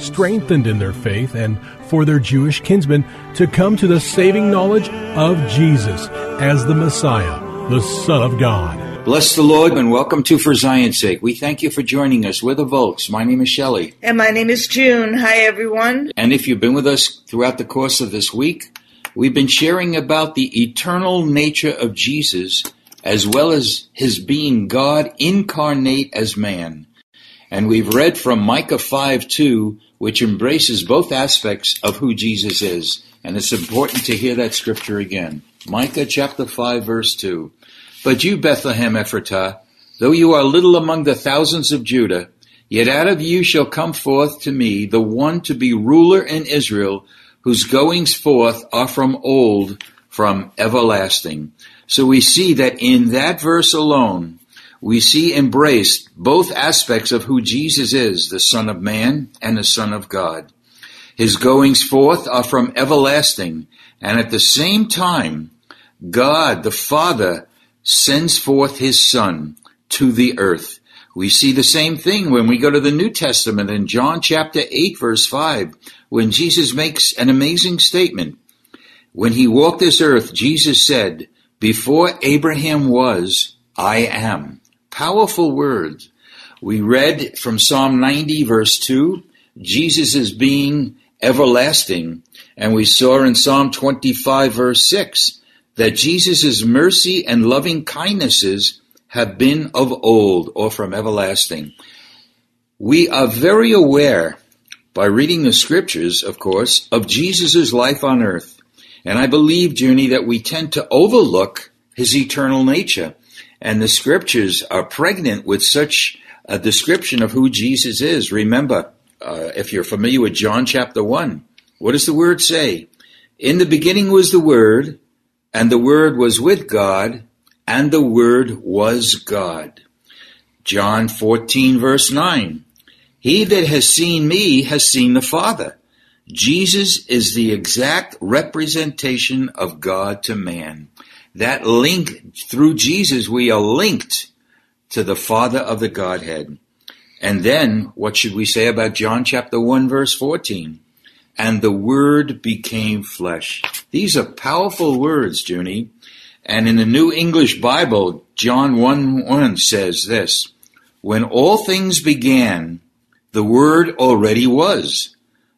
strengthened in their faith and for their Jewish kinsmen to come to the saving knowledge of Jesus as the Messiah, the Son of God. Bless the Lord and welcome to For Zion's Sake. We thank you for joining us. We're the Volks. My name is Shelley. And my name is June. Hi, everyone. And if you've been with us throughout the course of this week, we've been sharing about the eternal nature of Jesus as well as his being God incarnate as man. And we've read from Micah 5 2, which embraces both aspects of who Jesus is. And it's important to hear that scripture again. Micah chapter 5 verse 2. But you, Bethlehem Ephratah, though you are little among the thousands of Judah, yet out of you shall come forth to me the one to be ruler in Israel, whose goings forth are from old, from everlasting. So we see that in that verse alone, we see embraced both aspects of who Jesus is, the Son of Man and the Son of God. His goings forth are from everlasting, and at the same time, God the Father sends forth his Son to the earth. We see the same thing when we go to the New Testament in John chapter 8 verse 5, when Jesus makes an amazing statement. When he walked this earth, Jesus said, before Abraham was, I am. Powerful words. We read from Psalm 90 verse 2, Jesus is being everlasting. And we saw in Psalm 25 verse 6 that Jesus' mercy and loving kindnesses have been of old or from everlasting. We are very aware by reading the scriptures, of course, of Jesus' life on earth. And I believe, Junie, that we tend to overlook his eternal nature. And the scriptures are pregnant with such a description of who Jesus is. Remember, uh, if you're familiar with John chapter 1, what does the word say? In the beginning was the Word, and the Word was with God, and the Word was God. John 14, verse 9. He that has seen me has seen the Father. Jesus is the exact representation of God to man. That link, through Jesus, we are linked to the Father of the Godhead. And then, what should we say about John chapter 1 verse 14? And the Word became flesh. These are powerful words, Junie. And in the New English Bible, John 1 1 says this When all things began, the Word already was.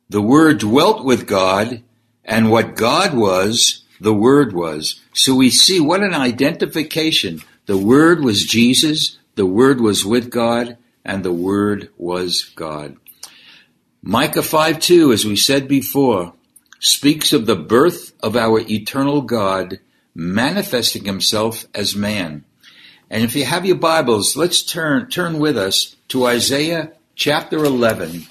The Word dwelt with God, and what God was, the Word was. So we see what an identification. The Word was Jesus, the Word was with God, and the Word was God. Micah 5 2, as we said before, speaks of the birth of our eternal God manifesting himself as man. And if you have your Bibles, let's turn, turn with us to Isaiah chapter 11.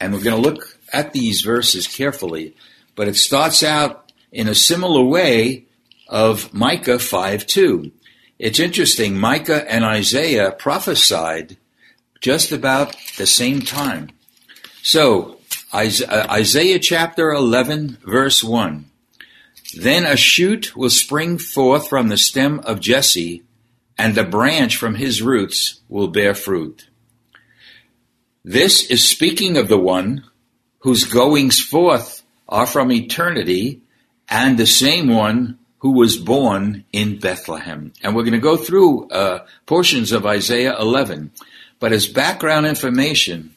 And we're going to look at these verses carefully. But it starts out in a similar way of Micah 5 2. It's interesting, Micah and Isaiah prophesied just about the same time. So, uh, Isaiah chapter 11, verse 1. Then a shoot will spring forth from the stem of Jesse, and a branch from his roots will bear fruit. This is speaking of the one whose goings forth are from eternity, and the same one who was born in Bethlehem. And we're going to go through uh, portions of Isaiah 11. But as background information,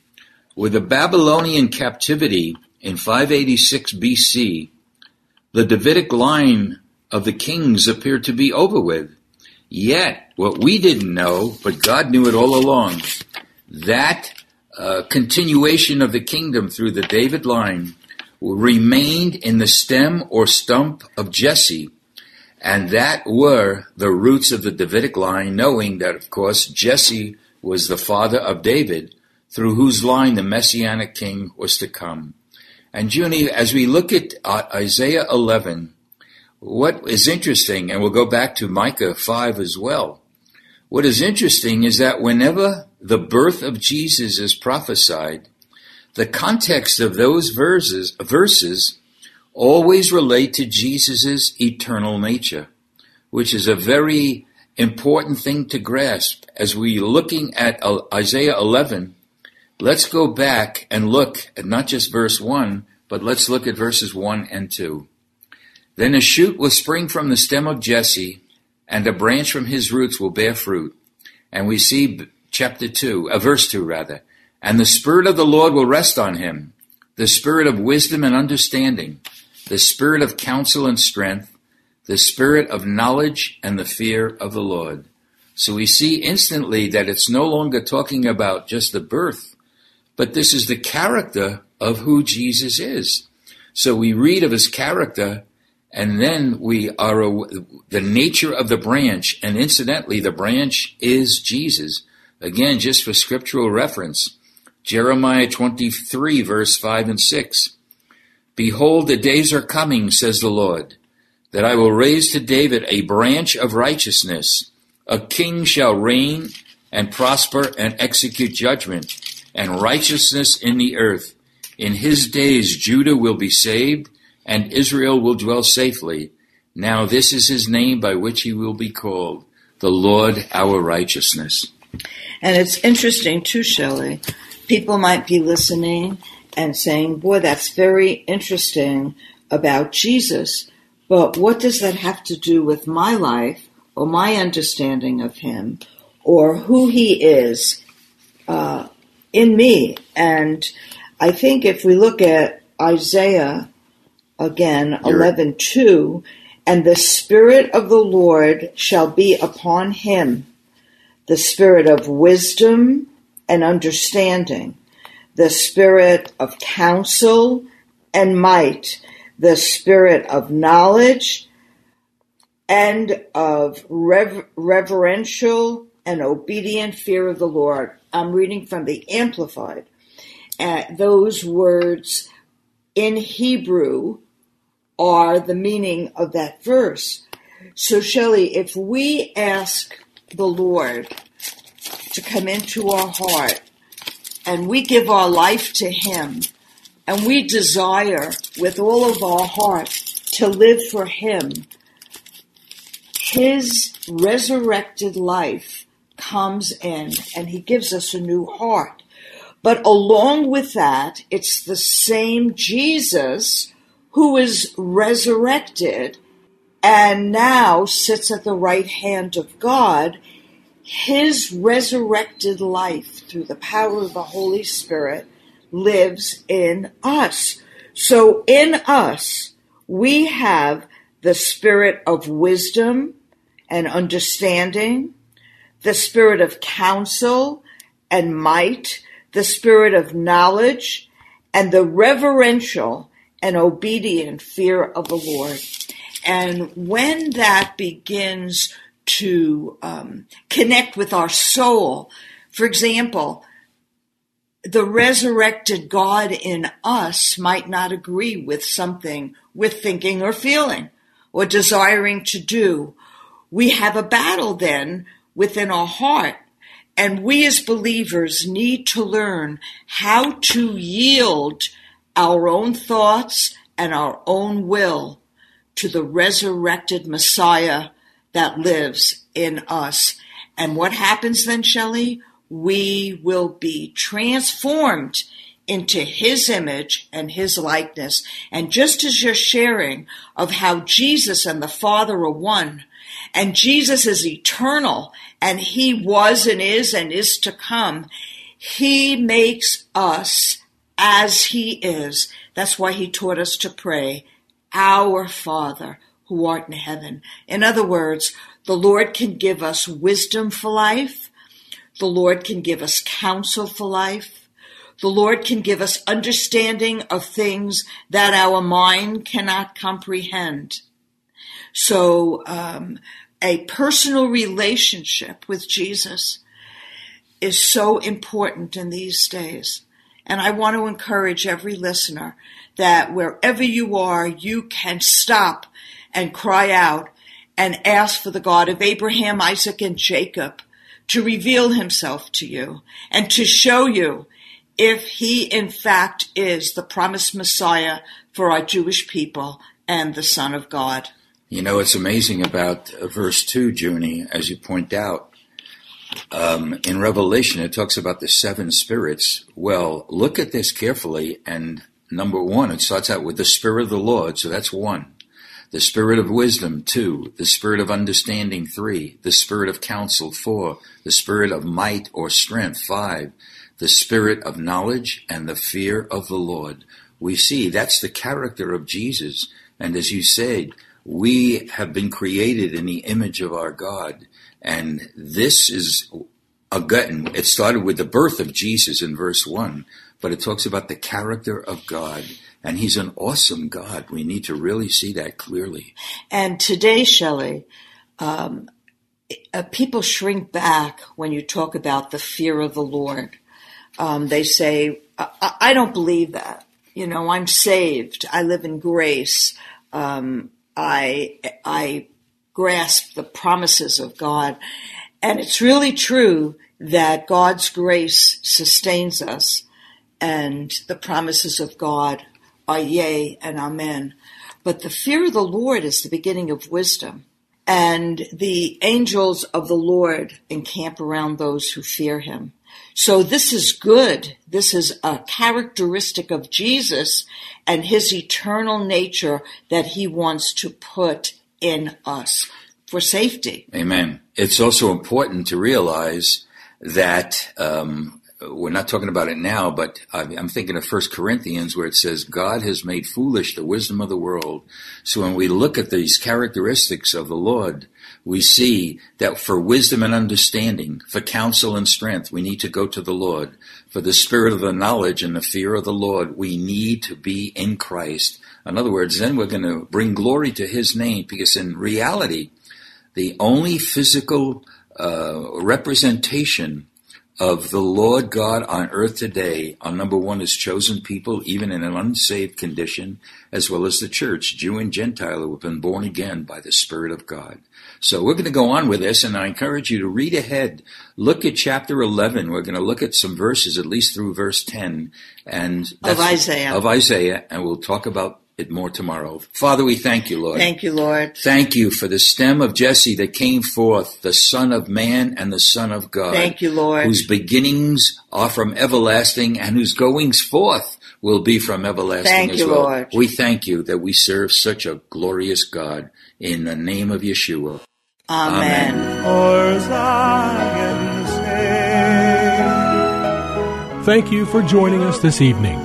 with the Babylonian captivity in 586 BC, the Davidic line of the kings appeared to be over with. Yet, what we didn't know, but God knew it all along, that uh, continuation of the kingdom through the David line remained in the stem or stump of Jesse, and that were the roots of the Davidic line, knowing that, of course, Jesse was the father of David, through whose line the messianic king was to come. And Junie, as we look at Isaiah 11, what is interesting, and we'll go back to Micah 5 as well, what is interesting is that whenever the birth of Jesus is prophesied, the context of those verses, verses always relate to Jesus' eternal nature, which is a very important thing to grasp. As we're looking at Isaiah 11, let's go back and look at not just verse 1, but let's look at verses 1 and 2. Then a shoot will spring from the stem of Jesse, and a branch from his roots will bear fruit. And we see chapter 2, uh, verse 2 rather. And the Spirit of the Lord will rest on him, the Spirit of wisdom and understanding, the Spirit of counsel and strength, the Spirit of knowledge and the fear of the Lord. So we see instantly that it's no longer talking about just the birth, but this is the character of who Jesus is. So we read of his character and then we are the nature of the branch, and incidentally, the branch is Jesus. Again, just for scriptural reference, Jeremiah 23, verse 5 and 6. Behold, the days are coming, says the Lord, that I will raise to David a branch of righteousness. A king shall reign and prosper and execute judgment and righteousness in the earth. In his days, Judah will be saved and Israel will dwell safely. Now this is his name by which he will be called, the Lord our righteousness. And it's interesting too, Shelley. People might be listening and saying, boy, that's very interesting about Jesus, but what does that have to do with my life or my understanding of him or who he is uh, in me? And I think if we look at Isaiah again, eleven two, and the Spirit of the Lord shall be upon him, the Spirit of wisdom and understanding, the Spirit of counsel and might, the Spirit of knowledge and of rever- reverential and obedient fear of the Lord. I'm reading from the Amplified. Uh, those words in Hebrew are the meaning of that verse. So, Shelley, if we ask the Lord to come into our heart. And we give our life to Him. And we desire with all of our heart to live for Him, His resurrected life comes in and He gives us a new heart. But along with that, it's the same Jesus who is resurrected and now sits at the right hand of God, his resurrected life through the power of the Holy Spirit lives in us. So in us, we have the spirit of wisdom and understanding, the spirit of counsel and might, the spirit of knowledge, and the reverential and obedient fear of the Lord. And when that begins to um, connect with our soul, for example, the resurrected God in us might not agree with something we're thinking or feeling or desiring to do. We have a battle then within our heart. And we as believers need to learn how to yield our own thoughts and our own will to the resurrected Messiah that lives in us. And what happens then, Shelley? We will be transformed into his image and his likeness. And just as you're sharing of how Jesus and the Father are one, and Jesus is eternal, and he was and is and is to come, he makes us as he is. That's why he taught us to pray, Our Father who art in heaven. In other words, the Lord can give us wisdom for life. The Lord can give us counsel for life. The Lord can give us understanding of things that our mind cannot comprehend. So, um, a personal relationship with Jesus is so important in these days. And I want to encourage every listener that wherever you are, you can stop and cry out and ask for the God of Abraham, Isaac, and Jacob to reveal himself to you and to show you if he in fact is the promised Messiah for our Jewish people and the Son of God. You know, it's amazing about verse 2, Junie, as you point out. Um, in Revelation, it talks about the seven spirits. Well, look at this carefully. And number one, it starts out with the Spirit of the Lord. So that's one. The Spirit of wisdom, two. The Spirit of understanding, three. The Spirit of counsel, four. The Spirit of might or strength, five. The Spirit of knowledge and the fear of the Lord. We see that's the character of Jesus. And as you said, we have been created in the image of our God. And this is a gut. It started with the birth of Jesus in verse one, but it talks about the character of God. And he's an awesome God. We need to really see that clearly. And today, Shelley, um, uh, people shrink back when you talk about the fear of the Lord. Um, they say, I-, I-, don't believe that. You know, I'm saved. I live in grace. Um, I, I grasp the promises of God. And it's really true that God's grace sustains us and the promises of God are yea and amen. But the fear of the Lord is the beginning of wisdom. And the angels of the Lord encamp around those who fear him. So this is good. This is a characteristic of Jesus and his eternal nature that he wants to put in us for safety. Amen. It's also important to realize that um, we're not talking about it now, but I'm thinking of First Corinthians where it says, God has made foolish the wisdom of the world. So when we look at these characteristics of the Lord, we see that for wisdom and understanding, for counsel and strength, we need to go to the Lord. For the spirit of the knowledge and the fear of the Lord, we need to be in Christ. In other words, then we're going to bring glory to His name because in reality, the only physical uh, representation of the Lord God on earth today are number one is chosen people, even in an unsaved condition, as well as the church, Jew and Gentile, who have been born again by the Spirit of God. So we're going to go on with this, and I encourage you to read ahead. Look at chapter 11. We're going to look at some verses, at least through verse 10, and of Isaiah. Of Isaiah, and we'll talk about it more tomorrow. Father, we thank you, Lord. Thank you, Lord. Thank you for the stem of Jesse that came forth, the Son of Man and the Son of God. Thank you, Lord. Whose beginnings are from everlasting and whose goings forth will be from everlasting thank as you, well. Lord. We thank you that we serve such a glorious God in the name of Yeshua. Amen. Amen. Thank you for joining us this evening.